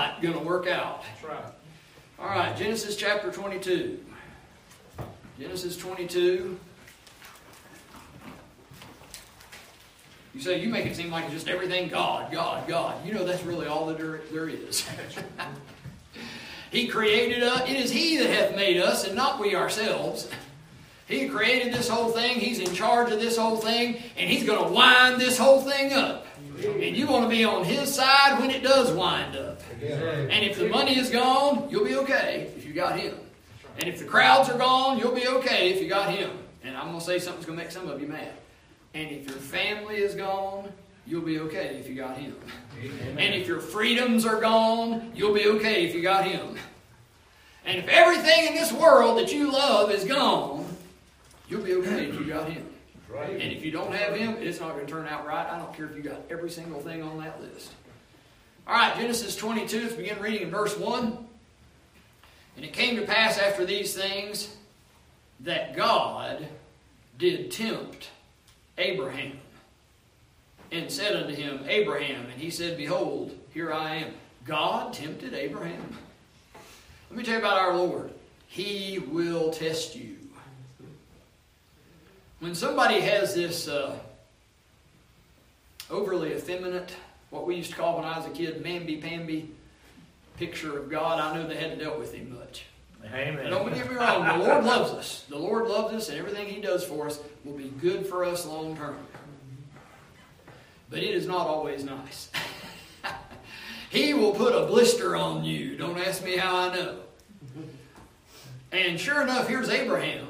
not going to work out. That's right. All right, Genesis chapter 22. Genesis 22. You say, you make it seem like it's just everything God, God, God. You know that's really all that there, there is. he created us. It is He that hath made us, and not we ourselves. He created this whole thing. He's in charge of this whole thing, and He's going to wind this whole thing up. And you want to be on His side when it does wind up. And if the money is gone, you'll be okay if you got Him. And if the crowds are gone, you'll be okay if you got Him. And I'm going to say something's going to make some of you mad. And if your family is gone, you'll be okay if you got Him. And if your freedoms are gone, you'll be okay if you got Him. And if everything in this world that you love is gone, you'll be okay if you got Him. And if you don't have Him, it's not going to turn out right. I don't care if you got every single thing on that list. All right, Genesis 22, let's begin reading in verse 1. And it came to pass after these things that God did tempt Abraham and said unto him, Abraham, and he said, Behold, here I am. God tempted Abraham. Let me tell you about our Lord. He will test you. When somebody has this uh, overly effeminate, what we used to call when I was a kid, mamby-pamby picture of God, I know they hadn't dealt with him much. Amen. Don't get me wrong, the Lord loves us. The Lord loves us, and everything He does for us will be good for us long term. But it is not always nice. he will put a blister on you. Don't ask me how I know. And sure enough, here's Abraham,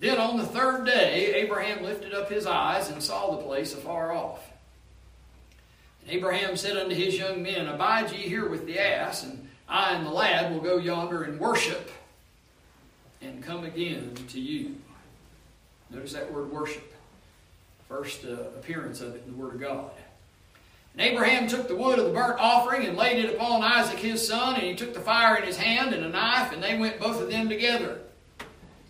Then on the third day, Abraham lifted up his eyes and saw the place afar off. And Abraham said unto his young men, Abide ye here with the ass, and I and the lad will go yonder and worship, and come again to you. Notice that word worship. First uh, appearance of it in the Word of God. And Abraham took the wood of the burnt offering and laid it upon Isaac his son, and he took the fire in his hand and a knife, and they went both of them together.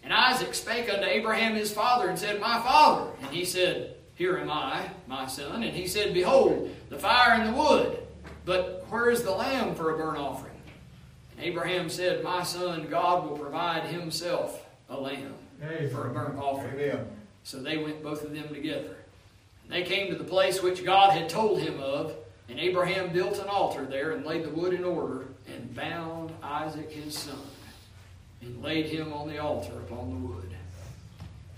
And Isaac spake unto Abraham his father and said, My father. And he said, Here am I, my son. And he said, Behold, the fire and the wood, but where is the lamb for a burnt offering? And Abraham said, My son, God will provide himself a lamb for a burnt offering. Amen. So they went both of them together. And they came to the place which God had told him of, and Abraham built an altar there and laid the wood in order, and bound Isaac his son, and laid him on the altar upon the wood.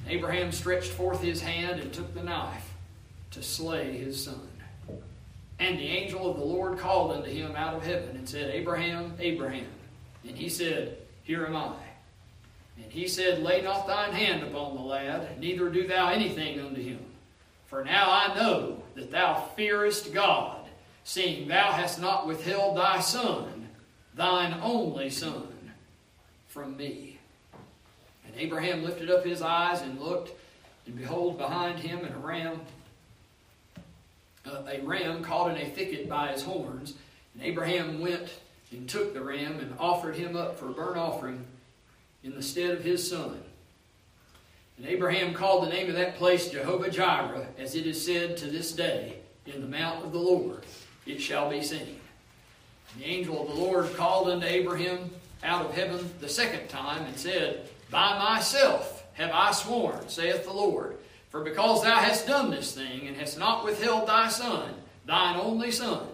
Abraham stretched forth his hand and took the knife to slay his son. And the angel of the Lord called unto him out of heaven and said, Abraham, Abraham. And he said, Here am I. And he said, Lay not thine hand upon the lad, neither do thou anything unto him. For now I know that thou fearest God, seeing thou hast not withheld thy son, thine only son, from me. And Abraham lifted up his eyes and looked, and behold, behind him and a ram, uh, a ram caught in a thicket by his horns. And Abraham went and took the ram and offered him up for a burnt offering in the stead of his son. And Abraham called the name of that place Jehovah Jireh, as it is said to this day, in the mount of the Lord it shall be seen. And the angel of the Lord called unto Abraham out of heaven the second time and said, By myself have I sworn, saith the Lord, for because thou hast done this thing, and hast not withheld thy son, thine only son,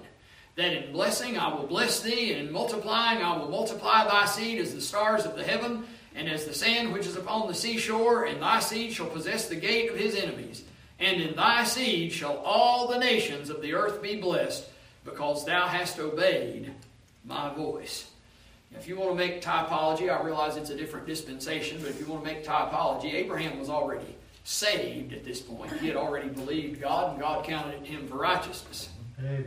that in blessing I will bless thee, and in multiplying I will multiply thy seed as the stars of the heaven, and as the sand which is upon the seashore, and thy seed shall possess the gate of his enemies. And in thy seed shall all the nations of the earth be blessed, because thou hast obeyed my voice. Now, if you want to make typology, I realize it's a different dispensation, but if you want to make typology, Abraham was already saved at this point. He had already believed God, and God counted him for righteousness. Amen.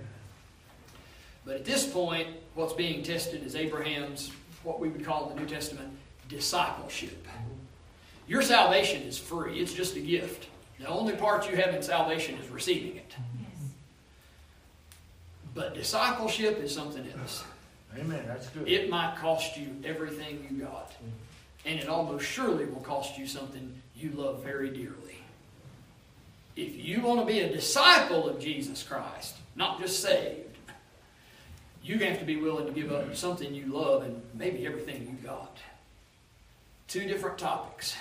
But at this point, what's being tested is Abraham's, what we would call in the New Testament, discipleship. Your salvation is free, it's just a gift. The only part you have in salvation is receiving it. Yes. But discipleship is something else. Amen. That's good. It might cost you everything you got. Mm-hmm. And it almost surely will cost you something you love very dearly. If you want to be a disciple of Jesus Christ, not just saved, you have to be willing to give up mm-hmm. something you love and maybe everything you got. Two different topics.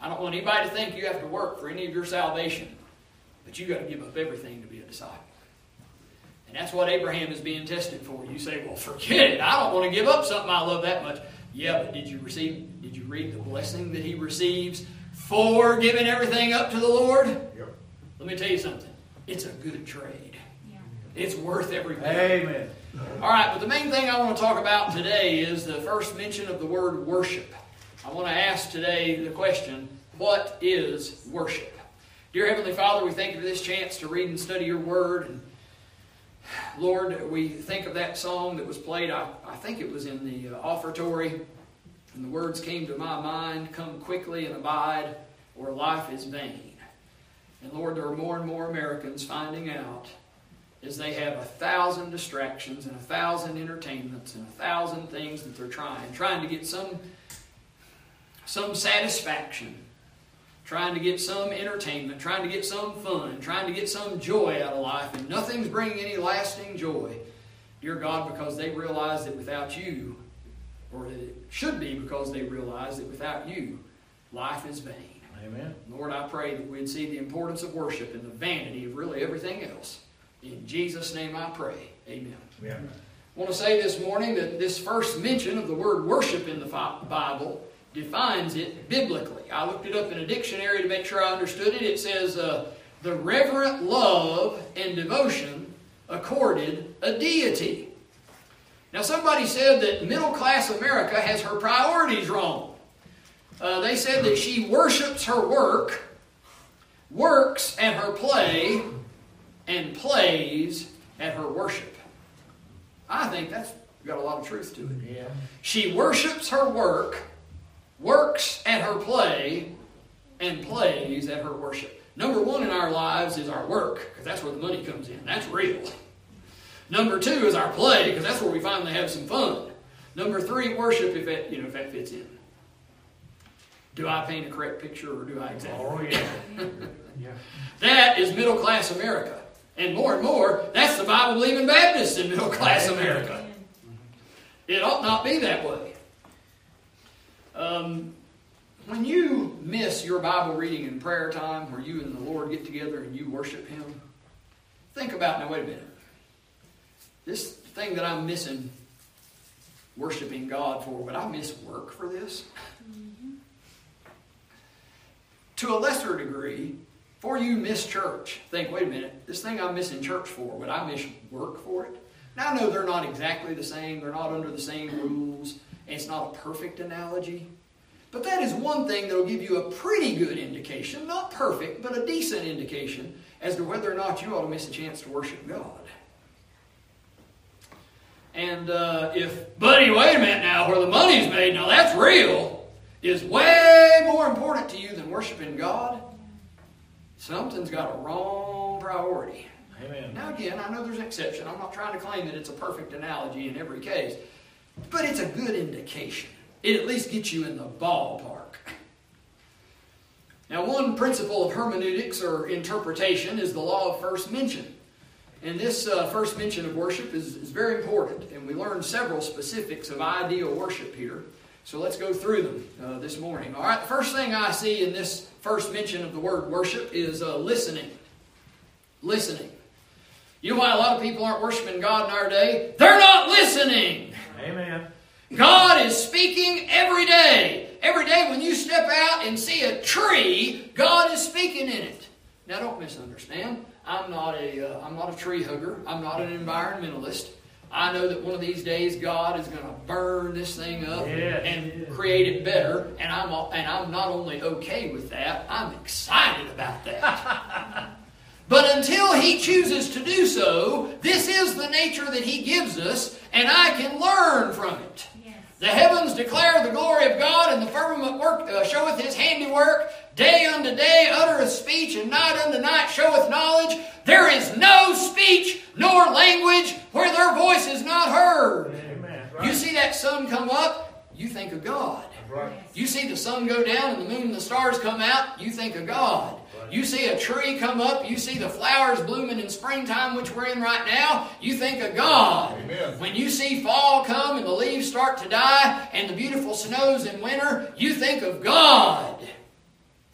I don't want anybody to think you have to work for any of your salvation, but you got to give up everything to be a disciple. And that's what Abraham is being tested for. You say, well, forget it. I don't want to give up something I love that much. Yeah, but did you receive, did you read the blessing that he receives for giving everything up to the Lord? Yep. Let me tell you something. It's a good trade. It's worth every penny. Amen. All right, but the main thing I want to talk about today is the first mention of the word worship. I want to ask today the question, what is worship? Dear Heavenly Father, we thank you for this chance to read and study your word. And Lord, we think of that song that was played, I, I think it was in the uh, offertory, and the words came to my mind Come quickly and abide, or life is vain. And Lord, there are more and more Americans finding out as they have a thousand distractions and a thousand entertainments and a thousand things that they're trying, trying to get some, some satisfaction, trying to get some entertainment, trying to get some fun, trying to get some joy out of life, and nothing's bringing any lasting joy, dear God, because they realize that without you, or it should be because they realize that without you, life is vain. Amen. Lord, I pray that we'd see the importance of worship and the vanity of really everything else. In Jesus' name I pray. Amen. Yeah. I want to say this morning that this first mention of the word worship in the Bible defines it biblically. I looked it up in a dictionary to make sure I understood it. It says, uh, the reverent love and devotion accorded a deity. Now, somebody said that middle class America has her priorities wrong. Uh, they said that she worships her work, works at her play, and plays at her worship. I think that's got a lot of truth to it. Yeah. She worships her work, works at her play, and plays at her worship. Number one in our lives is our work, because that's where the money comes in. That's real. Number two is our play, because that's where we finally have some fun. Number three, worship, if that, you know, if that fits in. Do I paint a correct picture or do I exaggerate? Oh, yeah. yeah. That is middle class America. And more and more, that's the Bible believing Baptists in middle class America. It ought not be that way. Um, when you miss your Bible reading and prayer time, where you and the Lord get together and you worship Him, think about now, wait a minute. This thing that I'm missing worshiping God for, would I miss work for this? To a lesser degree, for you miss church, think, wait a minute, this thing I'm missing church for, would I miss work for it? Now, I know they're not exactly the same, they're not under the same rules, it's not a perfect analogy. But that is one thing that will give you a pretty good indication, not perfect, but a decent indication as to whether or not you ought to miss a chance to worship God. And uh, if, buddy, wait a minute now, where the money's made, now that's real, is way more important to you than worshiping God, something's got a wrong priority. Amen. Now, again, I know there's an exception. I'm not trying to claim that it's a perfect analogy in every case, but it's a good indication. It at least gets you in the ballpark. Now, one principle of hermeneutics or interpretation is the law of first mention. And this uh, first mention of worship is, is very important, and we learn several specifics of ideal worship here. So let's go through them uh, this morning. All right, the first thing I see in this first mention of the word worship is uh, listening. Listening. You know why a lot of people aren't worshiping God in our day? They're not listening. Amen. God is speaking every day. Every day when you step out and see a tree, God is speaking in it. Now don't misunderstand. I'm not a uh, am not a tree hugger. I'm not an environmentalist. I know that one of these days God is going to burn this thing up Yes. and create it better, and I'm and I'm not only okay with that, I'm excited about that. But until He chooses to do so, this is the nature that He gives us, and I can learn from it. The heavens declare the glory of God, and the firmament work, uh, showeth his handiwork. Day unto day uttereth speech, and night unto night showeth knowledge. There is no speech nor language where their voice is not heard. Amen. You see that sun come up, you think of God. Right. You see the sun go down and the moon and the stars come out, you think of God. You see a tree come up, you see the flowers blooming in springtime, which we're in right now, you think of God. Amen. When you see fall come and the leaves start to die and the beautiful snows in winter, you think of God.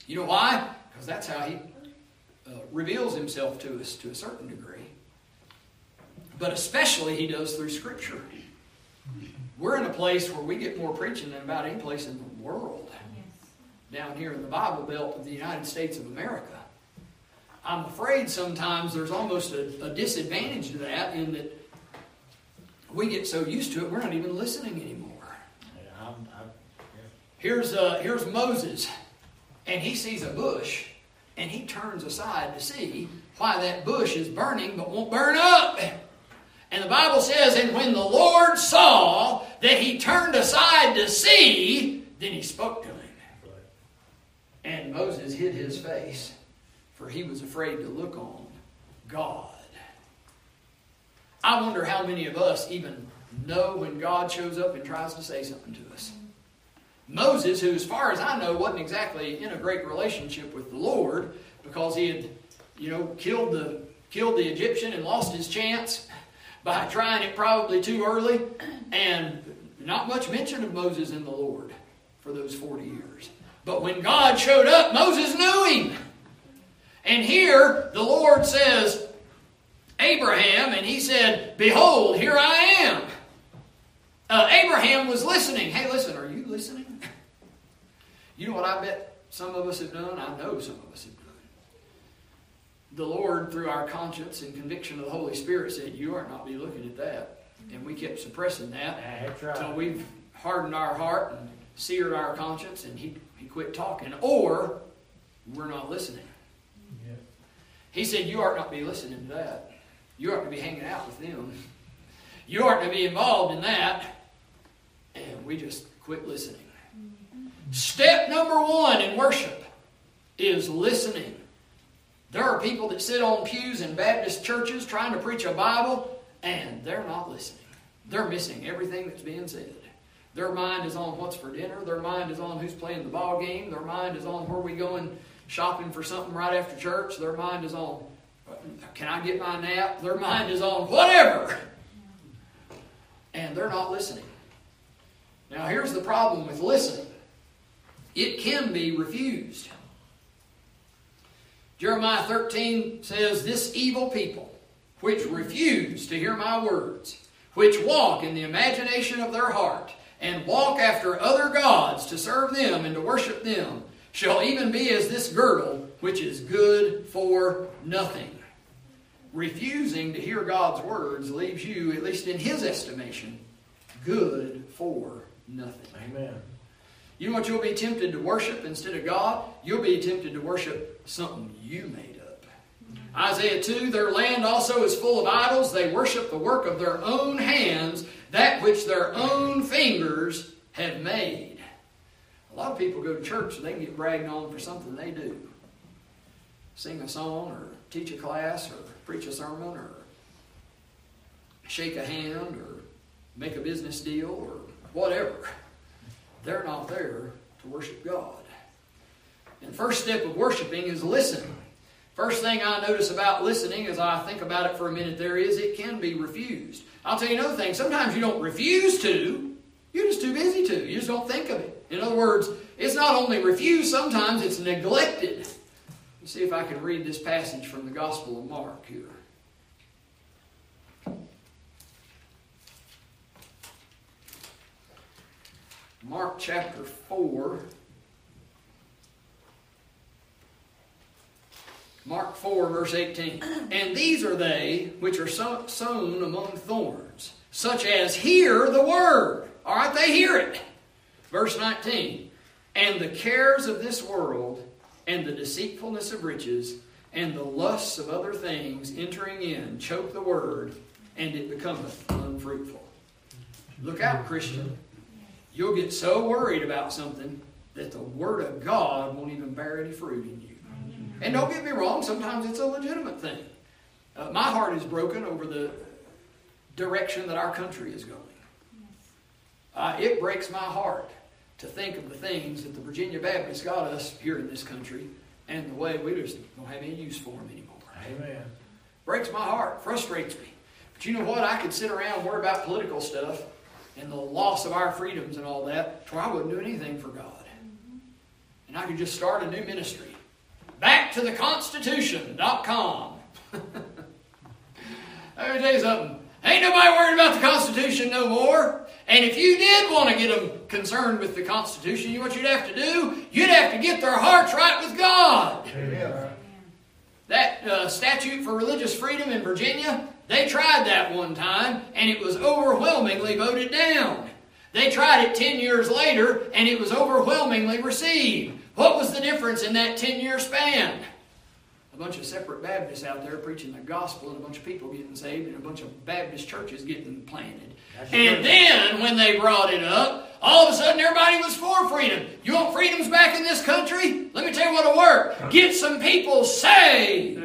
You know why? Because that's how He uh, reveals Himself to us to a certain degree. But especially He does through Scripture. We're in a place where we get more preaching than about any place in the world down here in the Bible Belt of the United States of America. I'm afraid sometimes there's almost a, a, disadvantage to that in that we get so used to it, we're not even listening anymore. Yeah, I'm, I'm, yeah. Here's, uh, here's Moses, and he sees a bush, and he turns aside to see why that bush is burning but won't burn up. And the Bible says, and when the Lord saw that he turned aside to see, then he spoke to him. And Moses hid his face, for he was afraid to look on God. I wonder how many of us even know when God shows up and tries to say something to us. Moses, who, as far as I know, wasn't exactly in a great relationship with the Lord because he had, you know, killed the killed the Egyptian and lost his chance by trying it probably too early, and not much mention of Moses and the Lord for those 40 years. But when God showed up, Moses knew him. And here the Lord says, Abraham, and he said, Behold, here I am. Uh, Abraham was listening. Hey, listen, are you listening? You know what I bet some of us have done? I know some of us have. The Lord, through our conscience and conviction of the Holy Spirit, said, You are not be looking at that. And we kept suppressing that That's until right. we've hardened our heart and seared our conscience, and he, he quit talking. Or we're not listening. Yeah. He said, You ought not be listening to that. You ought to be hanging out with them. You ought to be involved in that. And we just quit listening. Mm-hmm. Step number one in worship is listening. There are people that sit on pews in Baptist churches trying to preach a Bible, and they're not listening. They're missing everything that's being said. Their mind is on what's for dinner. Their mind is on who's playing the ball game. Their mind is on where we going shopping for something right after church. Their mind is on, uh, can I get my nap? Their mind is on whatever. And they're not listening. Now, here's the problem with listening it can be refused. Jeremiah 13 says, This evil people, which refuse to hear my words, which walk in the imagination of their heart, and walk after other gods to serve them and to worship them, shall even be as this girdle, which is good for nothing. Refusing to hear God's words leaves you, at least in His estimation, good for nothing. Amen. You know what you'll be tempted to worship instead of God? You'll be tempted to worship something you made up. Isaiah 2 Their land also is full of idols. They worship the work of their own hands, that which their own fingers have made. A lot of people go to church and they can get bragged on for something they do sing a song, or teach a class, or preach a sermon, or shake a hand, or make a business deal, or whatever. They're not there to worship God. And first step of worshiping is listening. First thing I notice about listening as I think about it for a minute there is it can be refused. I'll tell you another thing. Sometimes you don't refuse to, you're just too busy to. You just don't think of it. In other words, it's not only refused, sometimes it's neglected. Let's see if I can read this passage from the Gospel of Mark here. Mark chapter 4. Mark 4, verse 18. And these are they which are sown among thorns, such as hear the word. All right, they hear it. Verse 19. And the cares of this world, and the deceitfulness of riches, and the lusts of other things entering in choke the word, and it becometh unfruitful. Look out, Christian. You'll get so worried about something that the Word of God won't even bear any fruit in you. And don't get me wrong, sometimes it's a legitimate thing. Uh, my heart is broken over the direction that our country is going. Uh, it breaks my heart to think of the things that the Virginia Baptists got us here in this country and the way we just don't have any use for them anymore. Amen. Breaks my heart, frustrates me. But you know what? I could sit around and worry about political stuff and the loss of our freedoms and all that, to where I wouldn't do anything for God. And I could just start a new ministry. Back to the Constitution.com. Let me tell you something. Ain't nobody worried about the Constitution no more. And if you did want to get them concerned with the Constitution, you know what you'd have to do? You'd have to get their hearts right with God. Amen. That uh, statute for religious freedom in Virginia, they tried that one time, and it was overwhelmingly voted down. They tried it 10 years later, and it was overwhelmingly received. What was the difference in that 10 year span? A bunch of separate Baptists out there preaching the gospel, and a bunch of people getting saved, and a bunch of Baptist churches getting planted. That's And then, when they brought it up, all of a sudden everybody was for freedom. You want freedoms back in this country? Let me tell you what'll work. Get some people saved.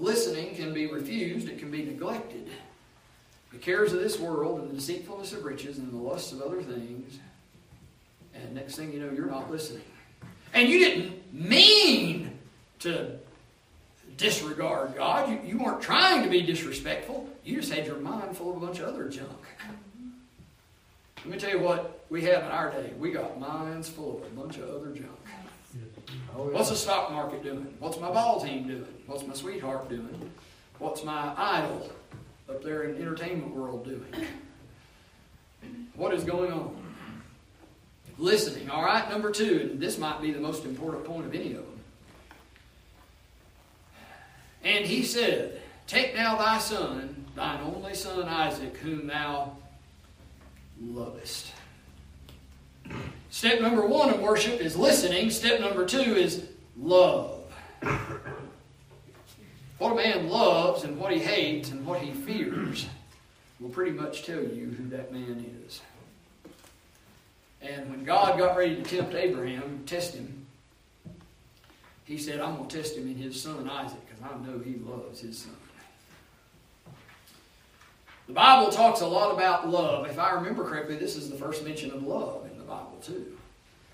Listening can be refused, it can be neglected. The cares of this world and the deceitfulness of riches and the lusts of other things. And next thing you know, you're not listening. And you didn't mean to disregard God. You, you weren't trying to be disrespectful. You just had your mind full of a bunch of other junk. Let me tell you what we have in our day. We got minds full of a bunch of other junk. Oh, yeah. What's the stock market doing? What's my ball team doing? What's my sweetheart doing? What's my idol up there in the entertainment world doing? What is going on? Listening, all right? Number two, and this might be the most important point of any of them. And he said, Take now thy son, thine only son Isaac, whom thou lovest. Step number one of worship is listening. Step number two is love. What a man loves and what he hates and what he fears will pretty much tell you who that man is. And when God got ready to tempt Abraham, test him, he said, I'm going to test him in his son Isaac because I know he loves his son. The Bible talks a lot about love. If I remember correctly, this is the first mention of love too.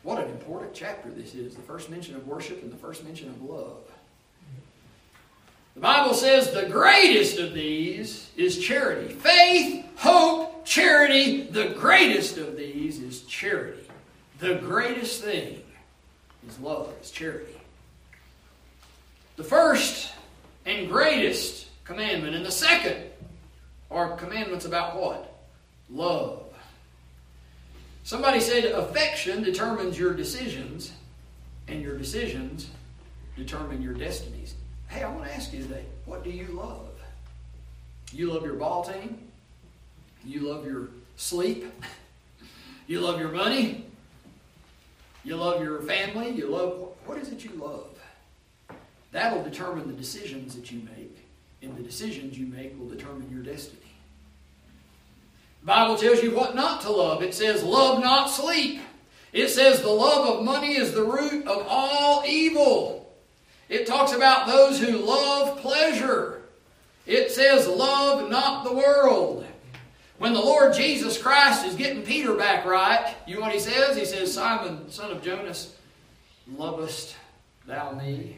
What an important chapter this is the first mention of worship and the first mention of love. The Bible says the greatest of these is charity. Faith, hope, charity. The greatest of these is charity. The greatest thing is love, is charity. The first and greatest commandment, and the second are commandments about what? Love. Somebody said affection determines your decisions, and your decisions determine your destinies. Hey, I want to ask you today what do you love? You love your ball team? You love your sleep? You love your money? You love your family? You love what is it you love? That'll determine the decisions that you make, and the decisions you make will determine your destiny. Bible tells you what not to love. It says, Love not sleep. It says, The love of money is the root of all evil. It talks about those who love pleasure. It says, Love not the world. When the Lord Jesus Christ is getting Peter back right, you know what he says? He says, Simon, son of Jonas, lovest thou me?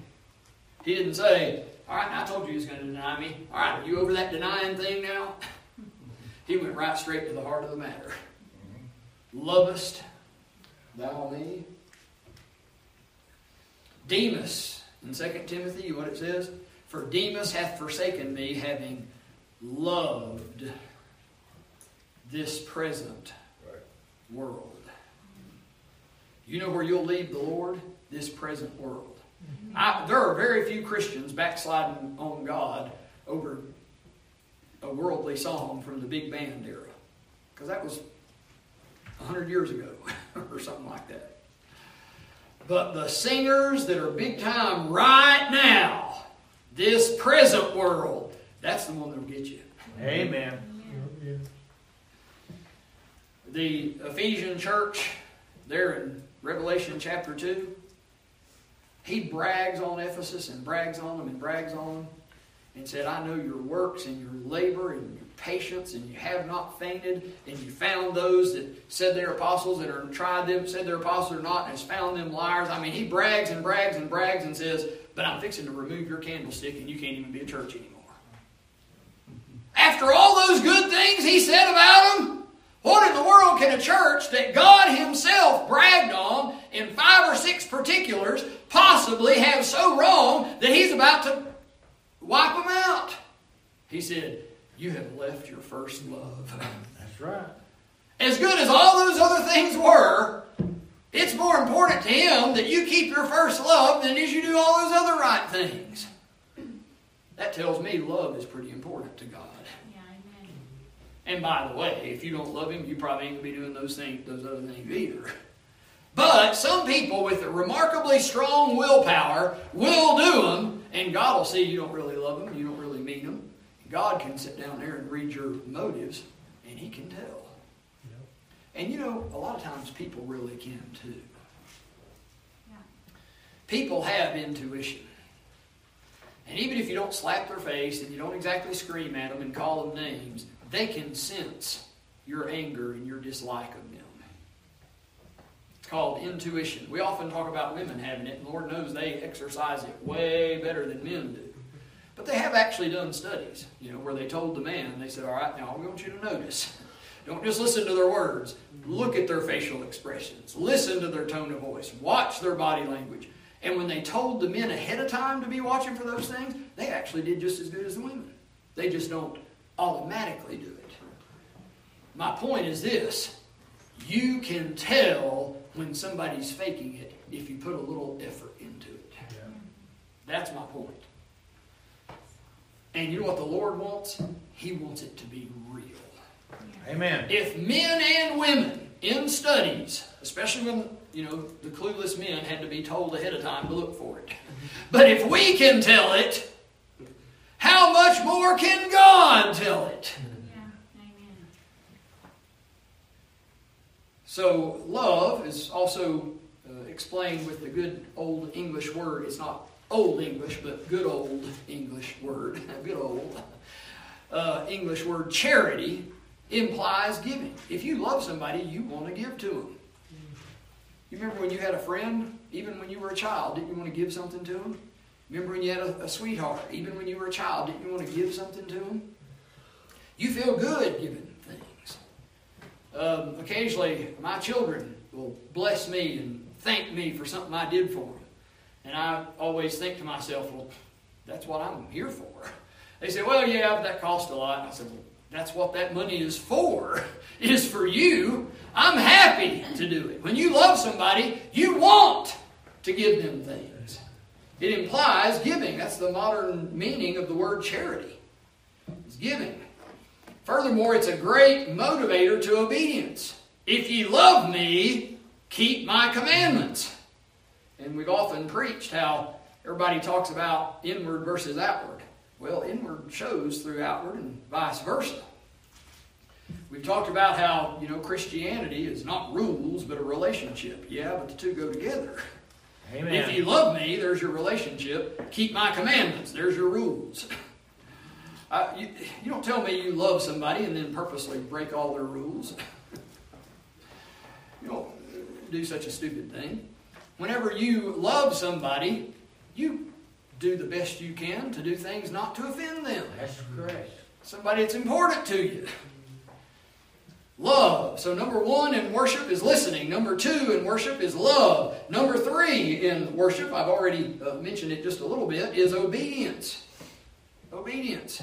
He didn't say, All right, I told you he was going to deny me. All right, are you over that denying thing now? He went right straight to the heart of the matter. Lovest thou me? Demas, in 2 Timothy, you know what it says? For Demas hath forsaken me, having loved this present Right. world. You know where you'll leave the Lord? This present world. Mm-hmm. I, there are very few Christians backsliding on God over a worldly song from the big band era. Because that was 100 years ago or something like that. But the singers that are big time right now, this present world, that's the one that'll get you. Amen. The Ephesian church, there in Revelation chapter 2, he brags on Ephesus and brags on them and brags on them and said, I know your works and your labor and your patience, and you have not fainted, and you found those that said they're apostles that are tried them, said they're apostles or not, and has found them liars. I mean, he brags and brags and brags and says, But I'm fixing to remove your candlestick, and you can't even be a church anymore. After all those good things he said about them, what in the world can a church that God Himself bragged on in five or six particulars possibly have so wrong that He's about to wipe them out? He said, You have left your first love. That's right. As good as all those other things were, it's more important to Him that you keep your first love than it is you do all those other right things. That tells me love is pretty important to God. Yeah, amen. And by the way, if you don't love him, you probably ain't gonna be doing those things, those other things either. But some people with a remarkably strong willpower will do them, and God will see you don't really love them, you don't really mean them. God can sit down there and read your motives, and He can tell. And you know, a lot of times people really can too. Yeah. People have intuition. And even if you don't slap their face and you don't exactly scream at them and call them names, they can sense your anger and your dislike of them. Called intuition. We often talk about women having it, and Lord knows they exercise it way better than men do. But they have actually done studies, you know, where they told the man, they said, All right, now we want you to notice. Don't just listen to their words. Look at their facial expressions. Listen to their tone of voice. Watch their body language. And when they told the men ahead of time to be watching for those things, they actually did just as good as the women. They just don't automatically do it. My point is this you can tell when somebody's faking it if you put a little effort into it. That's my point. And you know what the Lord wants? He wants it to be real. Amen. If men and women in studies, especially when you know the clueless men had to be told ahead of time to look for it, but if we can tell it, how much more can God tell it? Yeah, amen. So love is also uh, explained with the good old English word. It's not old English, but good old English word. good old uh, English word. Charity implies giving. If you love somebody, you want to give to them. You remember when you had a friend, even when you were a child, didn't you want to give something to them? Remember when you had a, a sweetheart, even when you were a child, didn't you want to give something to them? You feel good giving. Um, occasionally, my children will bless me and thank me for something I did for them. And I always think to myself, well, that's what I'm here for. They say, well, yeah, that cost a lot. I said, well, that's what that money is for. Is for you. I'm happy to do it. When you love somebody, you want to give them things. It implies giving. That's the modern meaning of the word charity. It's giving. Furthermore, it's a great motivator to obedience. If ye love me, keep my commandments. And we've often preached how everybody talks about inward versus outward. Well, inward shows through outward and vice versa. We've talked about how, you know, Christianity is not rules, but a relationship. Yeah, but the two go together. Amen. If you love me, there's your relationship. Keep my commandments, there's your rules. Uh, you, you don't tell me you love somebody and then purposely break all their rules. you don't do such a stupid thing. Whenever you love somebody, you do the best you can to do things not to offend them. That's correct. Somebody that's important to you. Love. So, number one in worship is listening. Number two in worship is love. Number three in worship, I've already uh, mentioned it just a little bit, is obedience. Obedience.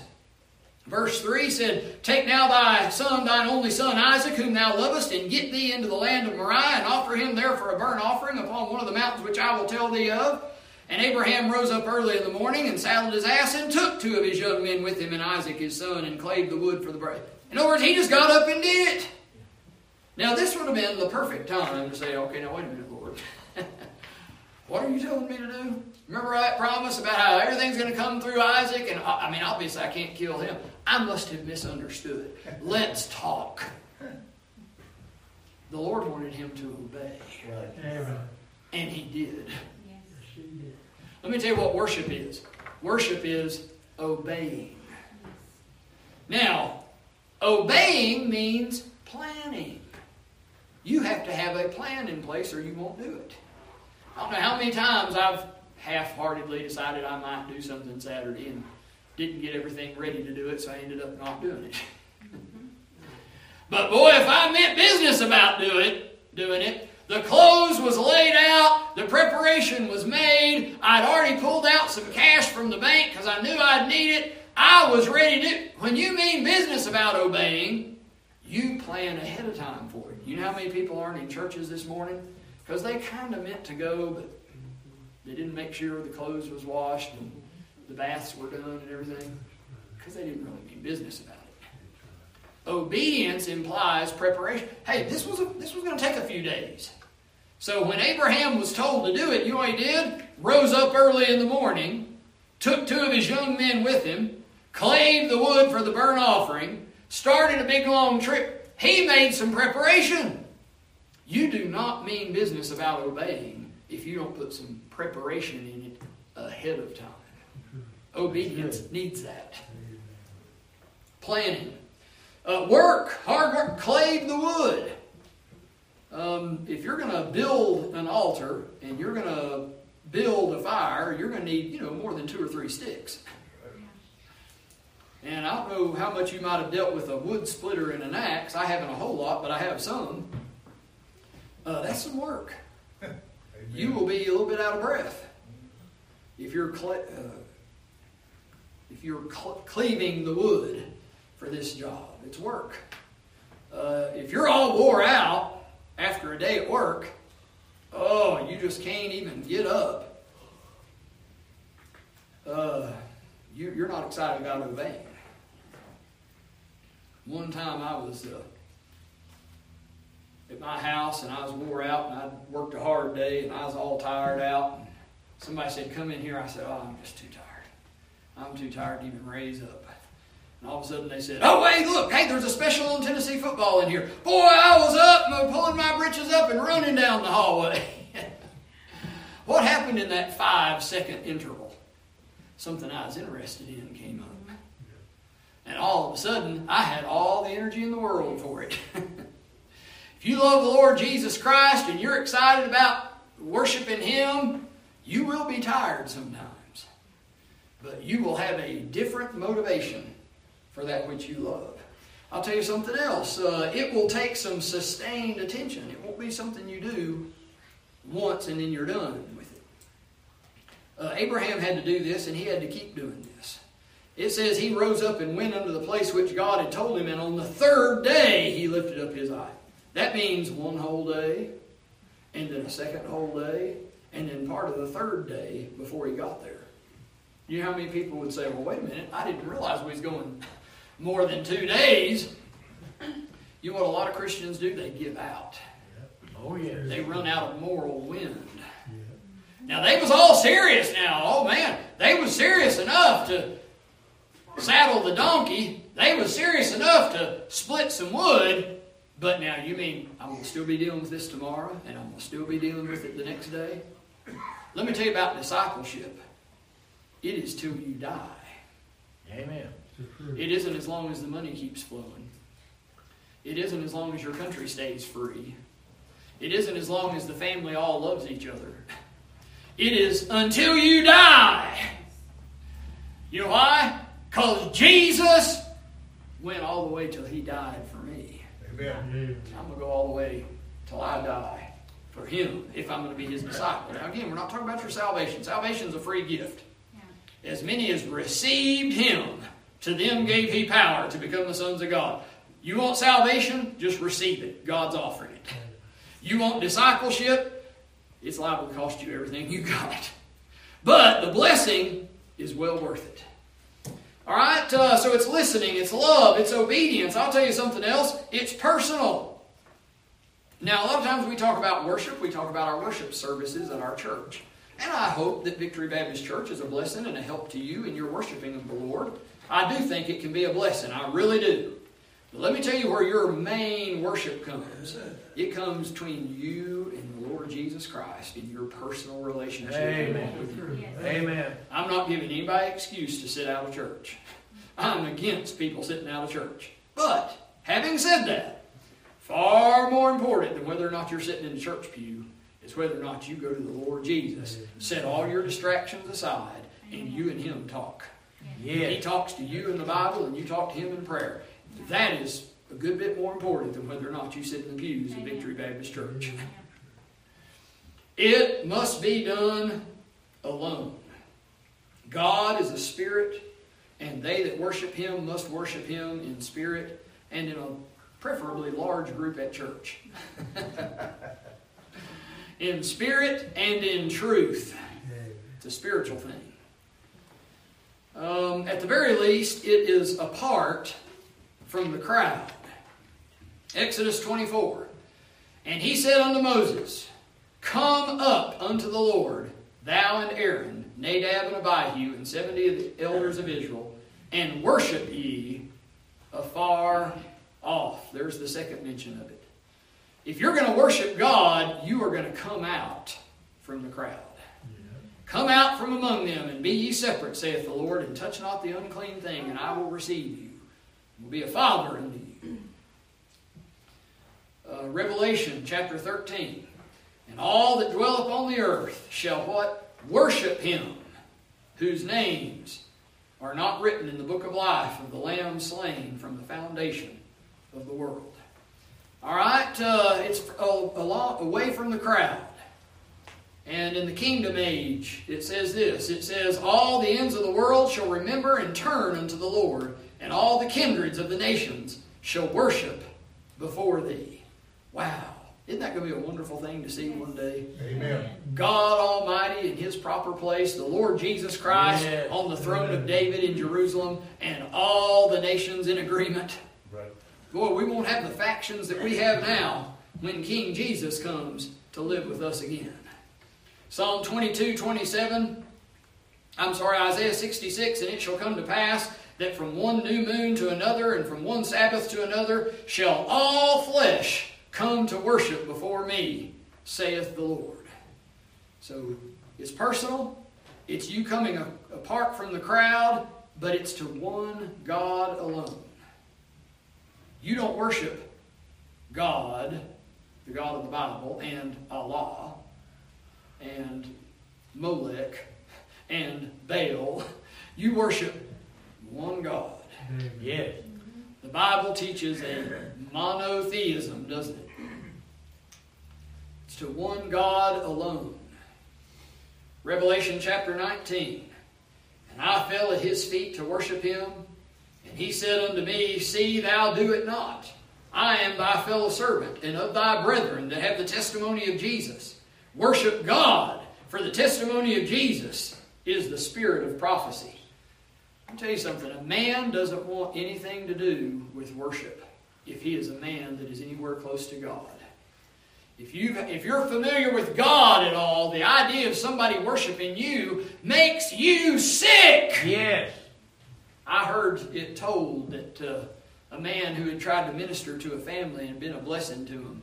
Verse 3 said, Take now thy son, thine only son Isaac, whom thou lovest, and get thee into the land of Moriah, and offer him there for a burnt offering upon one of the mountains which I will tell thee of. And Abraham rose up early in the morning, and saddled his ass, and took two of his young men with him, and Isaac his son, and clave the wood for the bread. In other words, he just got up and did it. Now, this would have been the perfect time to say, okay, now wait a minute, Lord. What are you telling me to do? Remember that promise about how everything's going to come through Isaac? And I mean, obviously, I can't kill him. I must have misunderstood. Let's talk. The Lord wanted him to obey, and he did. Yes. Did. Let me tell you what worship is worship is obeying. Now, obeying means planning. You have to have a plan in place or you won't do it. I don't know how many times I've half heartedly decided I might do something Saturday and didn't get everything ready to do it, so I ended up not doing it. but boy, if I meant business about do it, doing it, the clothes was laid out, the preparation was made, I'd already pulled out some cash from the bank because I knew I'd need it. I was ready to. When you mean business about obeying, you plan ahead of time for it. You know how many people aren't in churches this morning? Because they kind of meant to go, but they didn't make sure the clothes was washed and the baths were done and everything. Because they didn't really mean business about it. Obedience implies preparation. Hey, this was a, this was going to take a few days. So when Abraham was told to do it, you know what he did? Rose up early in the morning, took two of his young men with him, clave the wood for the burnt offering, started a big long trip. He made some preparation. You do not mean business about obeying if you don't put some preparation in it ahead of time. Obedience needs that. Planning. Uh, work, hard work, clave the wood. Um, if you're going to build an altar and you're going to build a fire, you're going to need, you know, more than two or three sticks. And I don't know how much you might have dealt with a wood splitter and an axe. I haven't a whole lot, but I have some. Uh, that's some work. You will be a little bit out of breath if you're uh, if you're cl- cleaving the wood for this job. It's work. Uh, if you're all wore out after a day at work, oh, you just can't even get up. Uh, you, you're not excited about obeying. One time I was uh, at my house and I was wore out and I'd worked a hard day and I was all tired out. And somebody said, Come in here. I said, Oh, I'm just too tired. I'm too tired to even raise up. And all of a sudden they said, Oh, wait, look, hey, there's a special on Tennessee football in here. Boy, I was up, pulling my britches up and running down the hallway. what happened in that five second interval? Something I was interested in came up. And all of a sudden, I had all the energy in the world for it. you love the Lord Jesus Christ and you're excited about worshiping Him, you will be tired sometimes. But you will have a different motivation for that which you love. I'll tell you something else. Uh, it will take some sustained attention. It won't be something you do once and then you're done with it. Uh, Abraham had to do this and he had to keep doing this. It says he rose up and went unto the place which God had told him, and on the third day he lifted up his eye. That means one whole day, and then a second whole day, and then part of the third day before he got there. You know how many people would say, well, wait a minute, I didn't realize we was going more than two days. You know what a lot of Christians do? They give out. Oh, yeah. They run out of moral wind. Yeah. Now they was all serious now. Oh man, they was serious enough to saddle the donkey. They was serious enough to split some wood. But now you mean I'm gonna still be dealing with this tomorrow and I'm gonna still be dealing with it the next day? Let me tell you about discipleship. It is till you die. Amen. It isn't as long as the money keeps flowing. It isn't as long as your country stays free. It isn't as long as the family all loves each other. It is until you die. You know why? Because Jesus went all the way till he died. Amen. I'm going to go all the way till I die for him if I'm going to be his disciple. Now, again, we're not talking about your salvation. Salvation's a free gift. Yeah. As many as received him, to them gave he power to become the sons of God. You want salvation? Just receive it. God's offering it. You want discipleship? It's liable to cost you everything you got. But the blessing is well worth it. All right? Uh, so it's listening, it's love, it's obedience. I'll tell you something else it's personal. Now, a lot of times we talk about worship, we talk about our worship services at our church. And I hope that Victory Baptist Church is a blessing and a help to you in your worshiping of the Lord. I do think it can be a blessing. I really do. But let me tell you where your main worship comes. It comes between you and Lord Jesus Christ in your personal relationship Amen. with Him. Yes. Amen. I'm not giving anybody excuse to sit out of church. I'm against people sitting out of church. But, having said that, far more important than whether or not you're sitting in the church pew is whether or not you go to the Lord Jesus. Set all your distractions aside and you and Him talk. He talks to you in the Bible and you talk to Him in prayer. That is a good bit more important than whether or not you sit in the pews of Victory Baptist Church. It must be done alone. God is a spirit, and they that worship him must worship him in spirit and in a preferably large group at church. in spirit and in truth. It's a spiritual thing. Um, at the very least, it is apart from the crowd. Exodus 24. And he said unto Moses, Come up unto the Lord, thou and Aaron, Nadab and Abihu, and seventy of the elders of Israel, and worship ye afar off. There's the second mention of it. If you're going to worship God, you are going to come out from the crowd. Come out from among them, and be ye separate, saith the Lord, and touch not the unclean thing, and I will receive you. I will be a father unto you. Uh, Revelation chapter 13. And all that dwell upon the earth shall what? Worship him, whose names are not written in the book of life of the Lamb slain from the foundation of the world. All right, uh, it's a, a lot away from the crowd. And in the kingdom age, it says this it says, All the ends of the world shall remember and turn unto the Lord, and all the kindreds of the nations shall worship before thee. Wow. Isn't that going to be a wonderful thing to see one day? Amen. God Almighty in His proper place, the Lord Jesus Christ on the throne of David in Jerusalem, and all the nations in agreement. Right. Boy, we won't have the factions that we have now when King Jesus comes to live with us again. Psalm 22, 27. I'm sorry, Isaiah 66, and it shall come to pass that from one new moon to another, and from one Sabbath to another, shall all flesh come to worship before me, saith the Lord. So it's personal, it's you coming apart from the crowd, but it's to one God alone. You don't worship God, the God of the Bible, and Allah, and Molech, and Baal. You worship one God. Yes. The Bible teaches a monotheism, doesn't it? It's to one God alone. Revelation chapter 19. And I fell at his feet to worship him. And he said unto me, See thou do it not. I am thy fellow servant, and of thy brethren that have the testimony of Jesus. Worship God, for the testimony of Jesus is the spirit of prophecy. I'll tell you something. A man doesn't want anything to do with worship if he is a man that is anywhere close to God. If, you if you're familiar with God at all, the idea of somebody worshiping you makes you sick. Yes. I heard it told that uh, a man who had tried to minister to a family and been a blessing to them,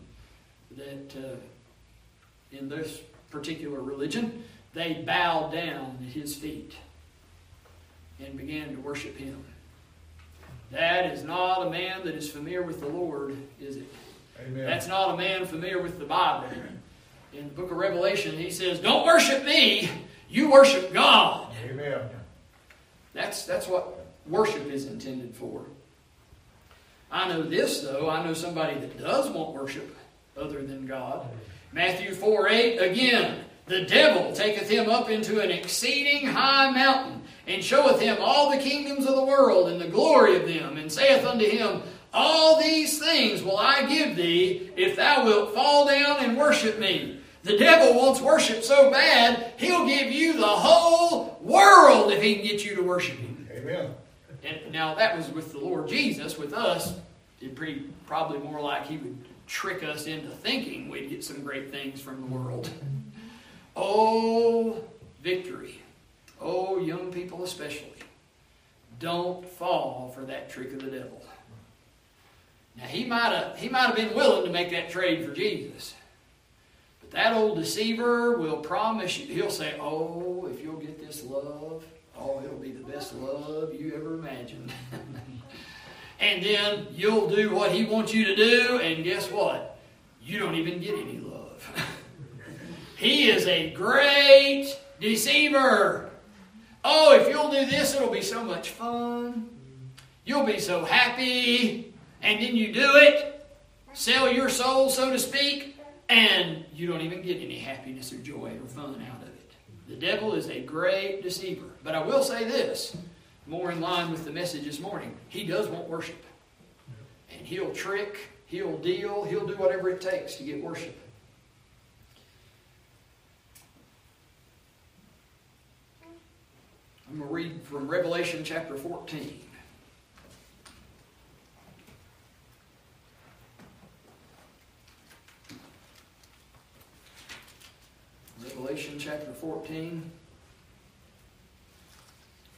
that uh, in this particular religion, they bowed down at his feet and began to worship him. That is not a man that is familiar with the Lord, is it? Amen. That's not a man familiar with the Bible. In the book of Revelation, he says, Don't worship me, you worship God. Amen. That's, that's what worship is intended for. I know this, though. I know somebody that does want worship other than God. Matthew 4 8, again, the devil taketh him up into an exceeding high mountain, and showeth him all the kingdoms of the world and the glory of them, and saith unto him, All these things will I give thee, if thou wilt fall down and worship me. The devil wants worship so bad, he'll give you the whole world if he can get you to worship him. Amen. And now that was with the Lord Jesus. With us, it'd pretty, probably more like he would trick us into thinking we'd get some great things from the world. Oh, victory. Oh, young people especially. Don't fall for that trick of the devil. Now he might have he might have been willing to make that trade for Jesus. But that old deceiver will promise you he'll say, Oh, if you'll get this love, oh it'll be the best love you ever imagined. and then you'll do what he wants you to do, and guess what? You don't even get any love. he is a great deceiver. Oh, if you'll do this, it'll be so much fun. You'll be so happy. And then you do it, sell your soul, so to speak, and you don't even get any happiness or joy or fun out of it. The devil is a great deceiver. But I will say this, more in line with the message this morning he does want worship. And he'll trick, he'll deal, he'll do whatever it takes to get worship. I'm going to read from Revelation chapter 14. Revelation chapter 14.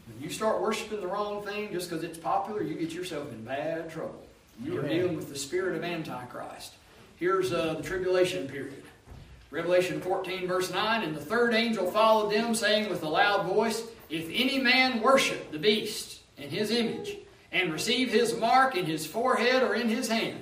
When you start worshiping the wrong thing just because it's popular, you get yourself in bad trouble. You are dealing with the spirit of Antichrist. Here's uh, the tribulation period. Revelation 14, verse 9 And the third angel followed them, saying with a loud voice, If any man worship the beast and his image, and receive his mark in his forehead or in his hand,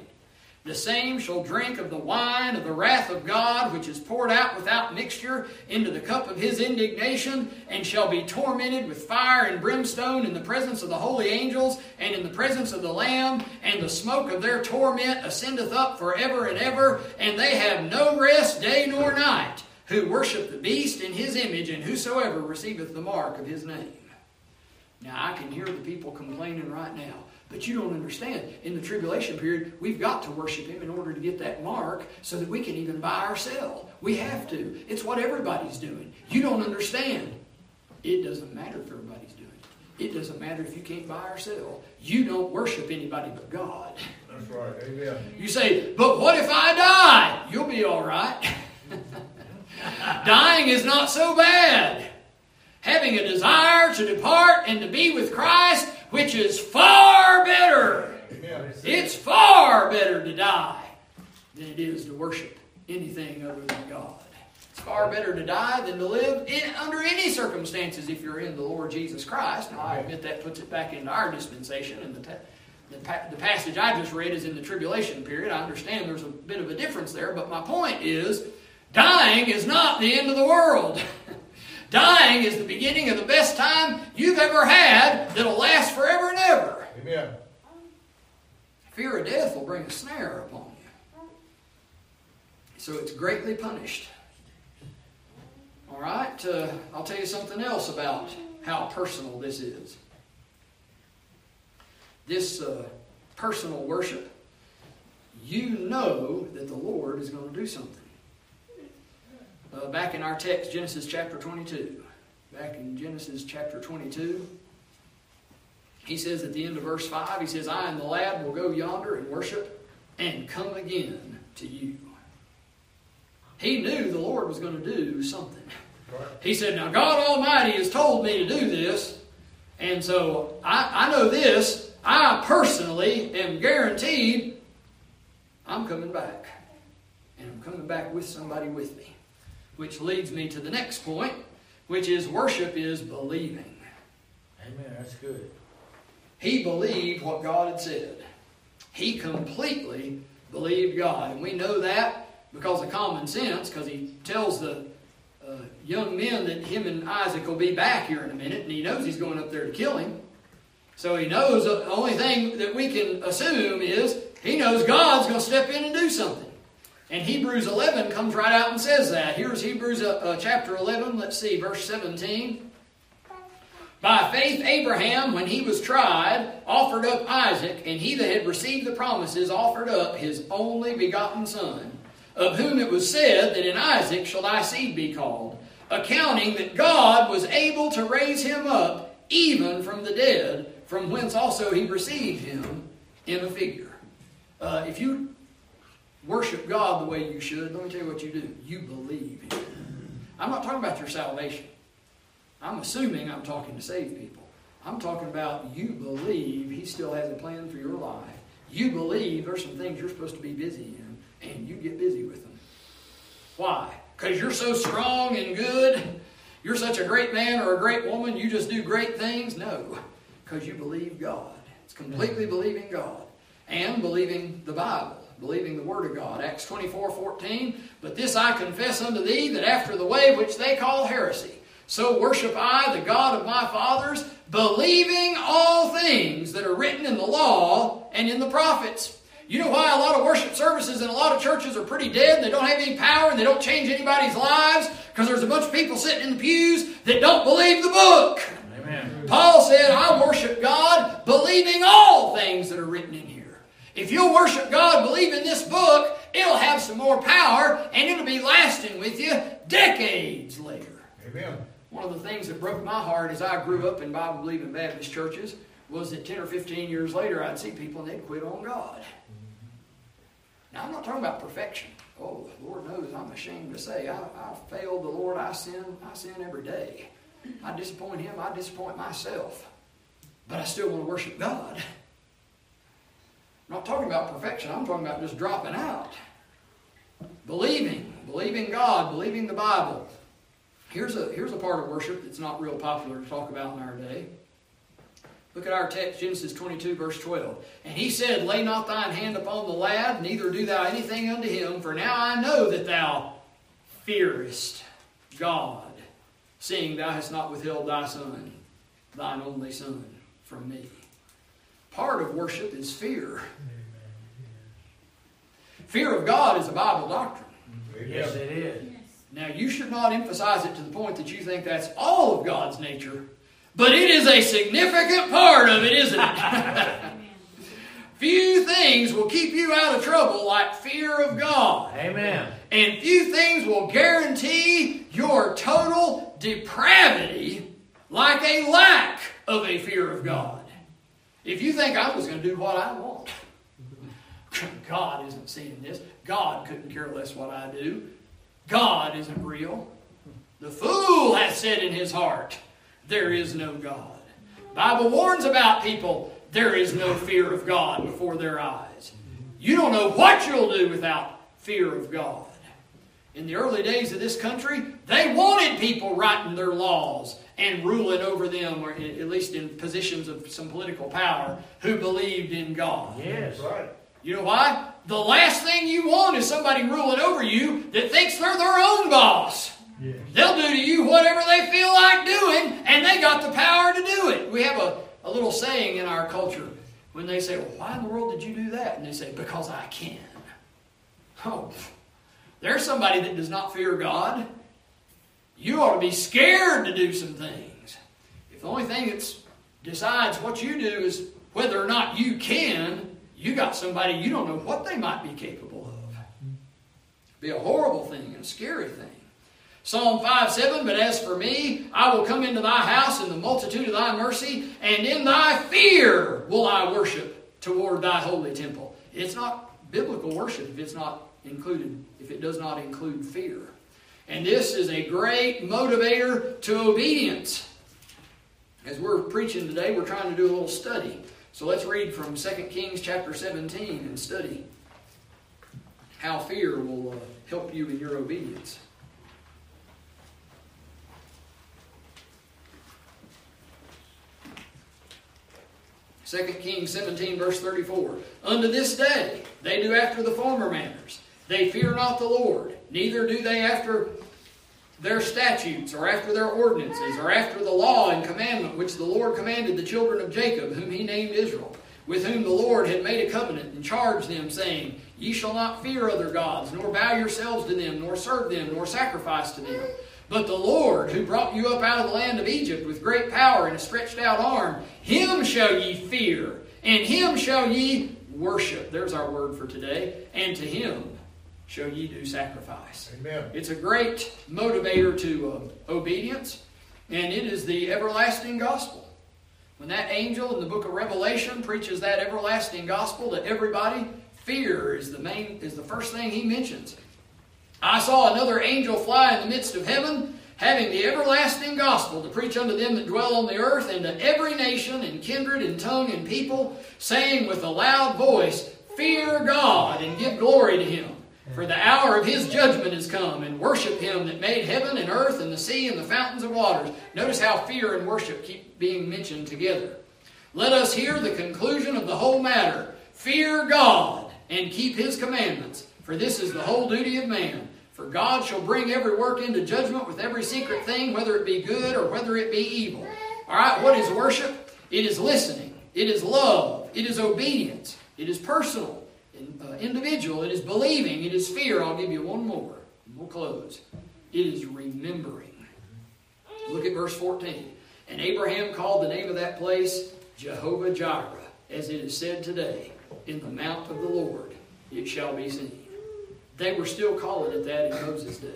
the same shall drink of the wine of the wrath of God, which is poured out without mixture into the cup of his indignation, and shall be tormented with fire and brimstone in the presence of the holy angels, and in the presence of the Lamb, and the smoke of their torment ascendeth up forever and ever, and they have no rest day nor night, who worship the beast in his image, and whosoever receiveth the mark of his name. Now, I can hear the people complaining right now, but you don't understand. In the tribulation period, we've got to worship Him in order to get that mark so that we can even buy or sell. We have to. It's what everybody's doing. You don't understand. It doesn't matter if everybody's doing it, it doesn't matter if you can't buy or sell. You don't worship anybody but God. That's right. Amen. You say, but what if I die? You'll be all right. Dying is not so bad. Having a desire to depart and to be with Christ, which is far better. Amen. It's far better to die than it is to worship anything other than God. It's far better to die than to live in, under any circumstances if you're in the Lord Jesus Christ. Now, I admit that puts it back into our dispensation, and the, ta- the, pa- the passage I just read is in the tribulation period. I understand there's a bit of a difference there, but my point is dying is not the end of the world. dying is the beginning of the best time you've ever had that'll last forever and ever. Amen. Fear of death will bring a snare upon you. So it's greatly punished. All right, uh, I'll tell you something else about how personal this is. This uh, personal worship, you know that the Lord is going to do something. Uh, back in our text, Genesis chapter 22. Back in Genesis chapter 22, he says at the end of verse 5, he says, I and the lad will go yonder and worship and come again to you. He knew the Lord was going to do something. Right. He said, Now God Almighty has told me to do this, and so I, I know this. I personally am guaranteed I'm coming back. And I'm coming back with somebody with me. Which leads me to the next point, which is worship is believing. Amen. That's good. He believed what God had said. He completely believed God. And we know that because of common sense, because he tells the uh, young men that him and Isaac will be back here in a minute, and he knows he's going up there to kill him. So he knows the only thing that we can assume is he knows God's going to step in and do something. And Hebrews 11 comes right out and says that. Here's Hebrews uh, uh, chapter 11, let's see, verse 17. By faith, Abraham, when he was tried, offered up Isaac, and he that had received the promises offered up his only begotten son, of whom it was said that in Isaac shall thy seed be called, accounting that God was able to raise him up even from the dead, from whence also he received him in a figure. Uh, if you worship God the way you should, let me tell you what you do. You believe Him. I'm not talking about your salvation. I'm assuming I'm talking to saved people. I'm talking about you believe He still has a plan for your life. You believe there's some things you're supposed to be busy in, and you get busy with them. Why? Because you're so strong and good. You're such a great man or a great woman. You just do great things. No, because you believe God. It's completely believing God and believing the Bible, believing the Word of God. Acts 24 14. But this I confess unto thee, that after the way which they call heresy, so worship I the God of my fathers, believing all things that are written in the law and in the prophets. You know why a lot of worship services in a lot of churches are pretty dead? They don't have any power and they don't change anybody's lives because there's a bunch of people sitting in the pews that don't believe the book. Amen. Paul said, I worship God believing all things that are written in. If you'll worship God believe in this book, it'll have some more power and it'll be lasting with you decades later. Amen. One of the things that broke my heart as I grew up in Bible believing Baptist churches was that 10 or 15 years later I'd see people and they'd quit on God. Now, I'm not talking about perfection. Oh, Lord knows I'm ashamed to say I, I failed the Lord. I sin. I sin every day. I disappoint Him. I disappoint myself. But I still want to worship God. I'm not talking about perfection. I'm talking about just dropping out. Believing. Believing God. Believing the Bible. Here's a, here's a part of worship that's not real popular to talk about in our day. Look at our text, Genesis 22, verse 12. And he said, Lay not thine hand upon the lad, neither do thou anything unto him, for now I know that thou fearest God, seeing thou hast not withheld thy son, thine only son, from me. Part of worship is fear. Fear of God is a Bible doctrine. Yes, it is. Now, you should not emphasize it to the point that you think that's all of God's nature, but it is a significant part of it, isn't it? Few things will keep you out of trouble like fear of God. Amen. And few things will guarantee your total depravity like a lack of a fear of God. If you think I was going to do what I want, God isn't seeing this. God couldn't care less what I do. God isn't real. The fool has said in his heart, there is no God. Bible warns about people, there is no fear of God before their eyes. You don't know what you'll do without fear of God. In the early days of this country, they wanted people writing their laws and ruling over them, or at least in positions of some political power, who believed in God. Yes. Right. You know why? The last thing you want is somebody ruling over you that thinks they're their own boss. Yes. They'll do to you whatever they feel like doing, and they got the power to do it. We have a, a little saying in our culture when they say, Well, why in the world did you do that? And they say, Because I can. Oh, there's somebody that does not fear God. You ought to be scared to do some things. If the only thing that decides what you do is whether or not you can, you got somebody you don't know what they might be capable of. Be a horrible thing and a scary thing. Psalm 5 7 But as for me, I will come into thy house in the multitude of thy mercy, and in thy fear will I worship toward thy holy temple. It's not biblical worship if it's not included, if it does not include fear. And this is a great motivator to obedience. As we're preaching today, we're trying to do a little study. So let's read from 2 Kings chapter 17 and study how fear will uh, help you in your obedience. 2 Kings 17, verse 34. Unto this day they do after the former manners. They fear not the Lord, neither do they after their statutes, or after their ordinances, or after the law and commandment which the Lord commanded the children of Jacob, whom he named Israel, with whom the Lord had made a covenant, and charged them, saying, Ye shall not fear other gods, nor bow yourselves to them, nor serve them, nor sacrifice to them. But the Lord, who brought you up out of the land of Egypt with great power and a stretched out arm, him shall ye fear, and him shall ye worship. There's our word for today. And to him shall ye do sacrifice. Amen. It's a great motivator to uh, obedience, and it is the everlasting gospel. When that angel in the book of Revelation preaches that everlasting gospel to everybody, fear is the main is the first thing he mentions. I saw another angel fly in the midst of heaven, having the everlasting gospel to preach unto them that dwell on the earth, and to every nation, and kindred, and tongue, and people, saying with a loud voice, Fear God, and give glory to him. For the hour of his judgment is come, and worship him that made heaven and earth and the sea and the fountains of waters. Notice how fear and worship keep being mentioned together. Let us hear the conclusion of the whole matter. Fear God and keep his commandments, for this is the whole duty of man. For God shall bring every work into judgment with every secret thing, whether it be good or whether it be evil. All right, what is worship? It is listening, it is love, it is obedience, it is personal Uh, individual. It is believing. It is fear. I'll give you one more. We'll close. It is remembering. Look at verse 14. And Abraham called the name of that place Jehovah Jireh, as it is said today, in the mount of the Lord it shall be seen. They were still calling it that in Moses' day.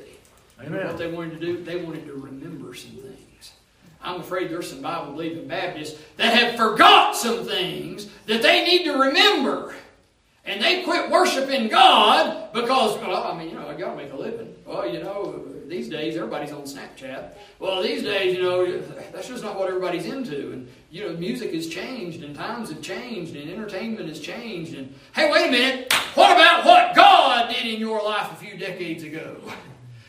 Amen. What they wanted to do? They wanted to remember some things. I'm afraid there's some Bible believing Baptists that have forgot some things that they need to remember. And they quit worshiping God because, well, I mean, you know, I got to make a living. Well, you know, these days everybody's on Snapchat. Well, these days, you know, that's just not what everybody's into. And, you know, music has changed and times have changed and entertainment has changed. And, hey, wait a minute. What about what God did in your life a few decades ago?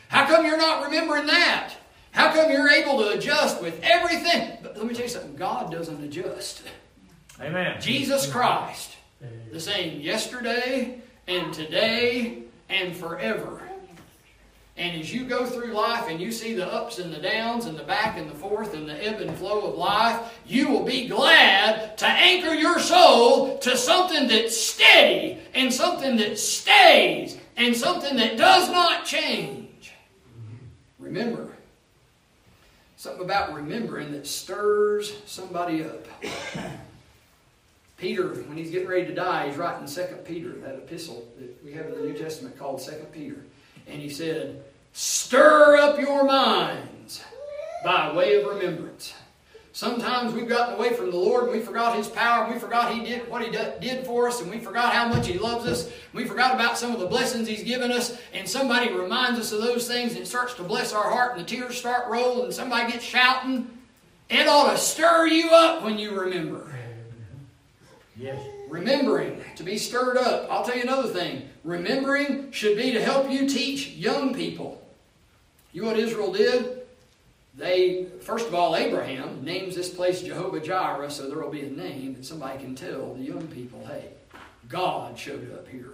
How come you're not remembering that? How come you're able to adjust with everything? But let me tell you something God doesn't adjust. Amen. Jesus Christ the same yesterday and today and forever. And as you go through life and you see the ups and the downs and the back and the forth and the ebb and flow of life, you will be glad to anchor your soul to something that's steady and something that stays and something that does not change. Remember. Something about remembering that stirs somebody up. Peter, when he's getting ready to die, he's writing Second Peter, that epistle that we have in the New Testament called Second Peter. And he said, Stir up your minds by way of remembrance. Sometimes we've gotten away from the Lord and we forgot His power and we forgot He did what He did for us and we forgot how much He loves us. We forgot about some of the blessings He's given us and somebody reminds us of those things and starts to bless our heart and the tears start rolling and somebody gets shouting. It ought to stir you up when you remember. Yes. Remembering to be stirred up. I'll tell you another thing. Remembering should be to help you teach young people. You know what Israel did? They, first of all, Abraham names this place Jehovah Jireh, so there will be a name that somebody can tell the young people, hey, God showed up here.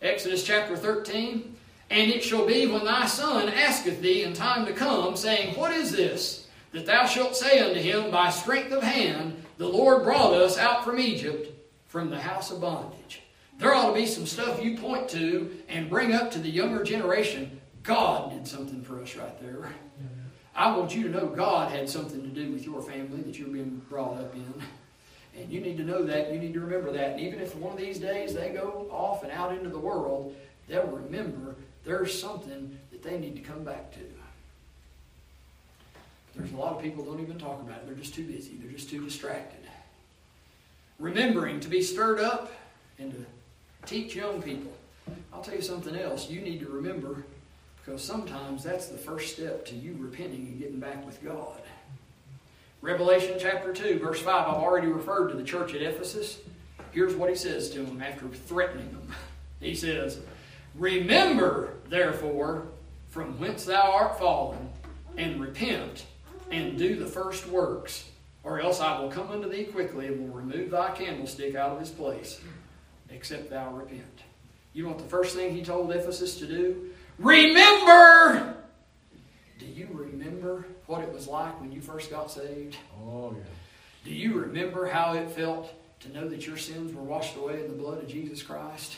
Exodus chapter 13. And it shall be when thy son asketh thee in time to come, saying, What is this? That thou shalt say unto him, By strength of hand the Lord brought us out from Egypt from the house of bondage. There ought to be some stuff you point to and bring up to the younger generation. God did something for us right there. I want you to know God had something to do with your family that you're being brought up in. And you need to know that. You need to remember that. And even if one of these days they go off and out into the world, they'll remember there's something that they need to come back to. There's a lot of people don't even talk about it. They're just too busy. They're just too distracted. Remembering to be stirred up and to teach young people. I'll tell you something else. You need to remember because sometimes that's the first step to you repenting and getting back with God. Revelation chapter 2, verse 5. I've already referred to the church at Ephesus. Here's what he says to them after threatening them. He says, Remember, therefore, from whence thou art fallen, and repent and do the first works, or else I will come unto thee quickly and will remove thy candlestick out of his place, except thou repent. You know what the first thing he told Ephesus to do? Remember! Do you remember what it was like when you first got saved? Oh, yeah. Do you remember how it felt to know that your sins were washed away in the blood of Jesus Christ?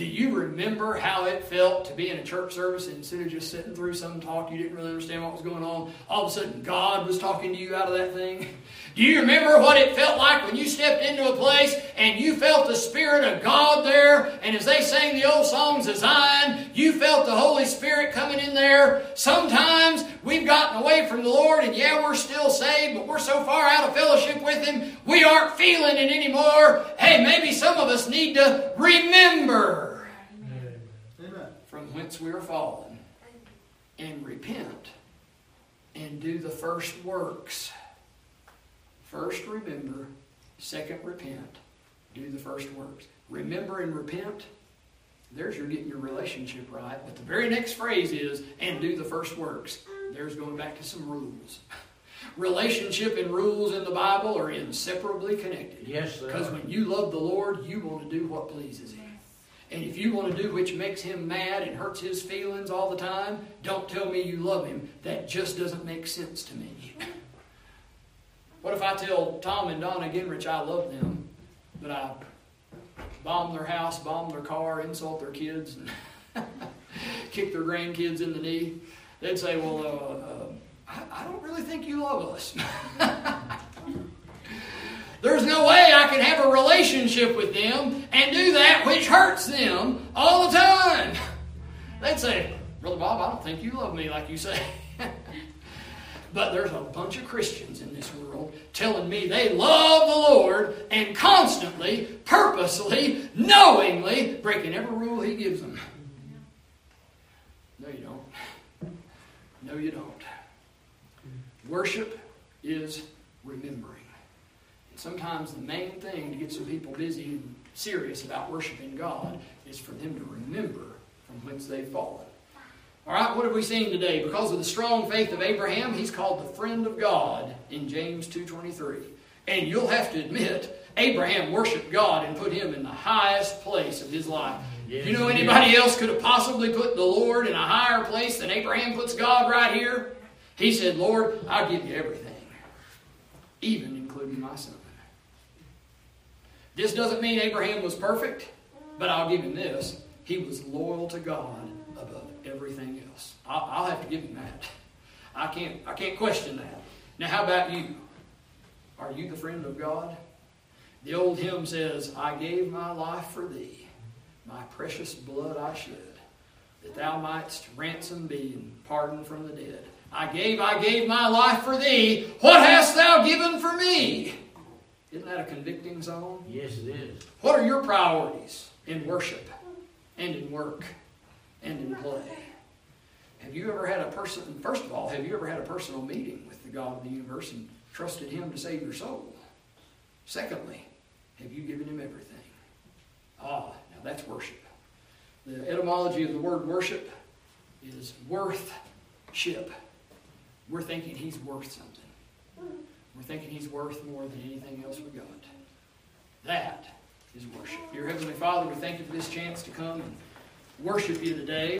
Do you remember how it felt to be in a church service and instead of just sitting through some talk you didn't really understand what was going on, all of a sudden God was talking to you out of that thing? Do you remember what it felt like when you stepped into a place and you felt the Spirit of God there? And as they sang the old songs of Zion, you felt the Holy Spirit coming in there. Sometimes we've gotten away from the Lord and yeah, we're still saved, but we're so far out of fellowship with Him, we aren't feeling it anymore. Hey, maybe some of us need to remember whence we are fallen and repent and do the first works. First remember, second repent, do the first works. Remember and repent, there's your getting your relationship right. But the very next phrase is, and do the first works. There's going back to some rules. Relationship and rules in the Bible are inseparably connected. Yes, sir. Because when you love the Lord, you want to do what pleases Him. And if you want to do which makes Him mad and hurts His feelings all the time, don't tell me you love Him. That just doesn't make sense to me. What if I tell Tom and Donna Ginrich I love them, but I bomb their house, bomb their car, insult their kids, and kick their grandkids in the knee? They'd say, Well, uh, uh, I, I don't really think you love us. There's no way I can have a relationship with them and do that which hurts them all the time. They'd say, Brother Bob, I don't think you love me like you say. but there's a bunch of Christians in this world telling me they love the Lord and constantly, purposely, knowingly breaking every rule He gives them. No, you don't. No, you don't. Worship is remembering. Sometimes the main thing to get some people busy and serious about worshiping God is for them to remember from whence they've fallen. All right, what have we seen today? Because of the strong faith of Abraham, he's called the friend of God in James 2:23. And you'll have to admit, Abraham worshiped God and put him in the highest place of his life. Yes, you know anybody else could have possibly put the Lord in a higher place than Abraham puts God right here? He said, Lord, I'll give you everything, even including my son. This doesn't mean Abraham was perfect, but I'll give him this. He was loyal to God above everything else. I'll, I'll have to give him that. I can't, I can't question that. Now, how about you? Are you the friend of God? The old hymn says, I gave my life for thee, my precious blood I shed, that thou mightst ransom be and pardon from the dead. I gave, I gave my life for thee. What hast thou given for me? Isn't that a convicting song? Yes, it is. What are your priorities in worship and in work and in play? Have you ever had a person, first of all, have you ever had a personal meeting with the God of the universe and trusted Him to save your soul? Secondly, have you given Him everything? Ah, now that's worship. The etymology of the word worship is worth ship. We're thinking He's worth something. We're thinking He's worth more than anything else we got. That is worship. Dear Heavenly Father, we thank you for this chance to come and worship you today.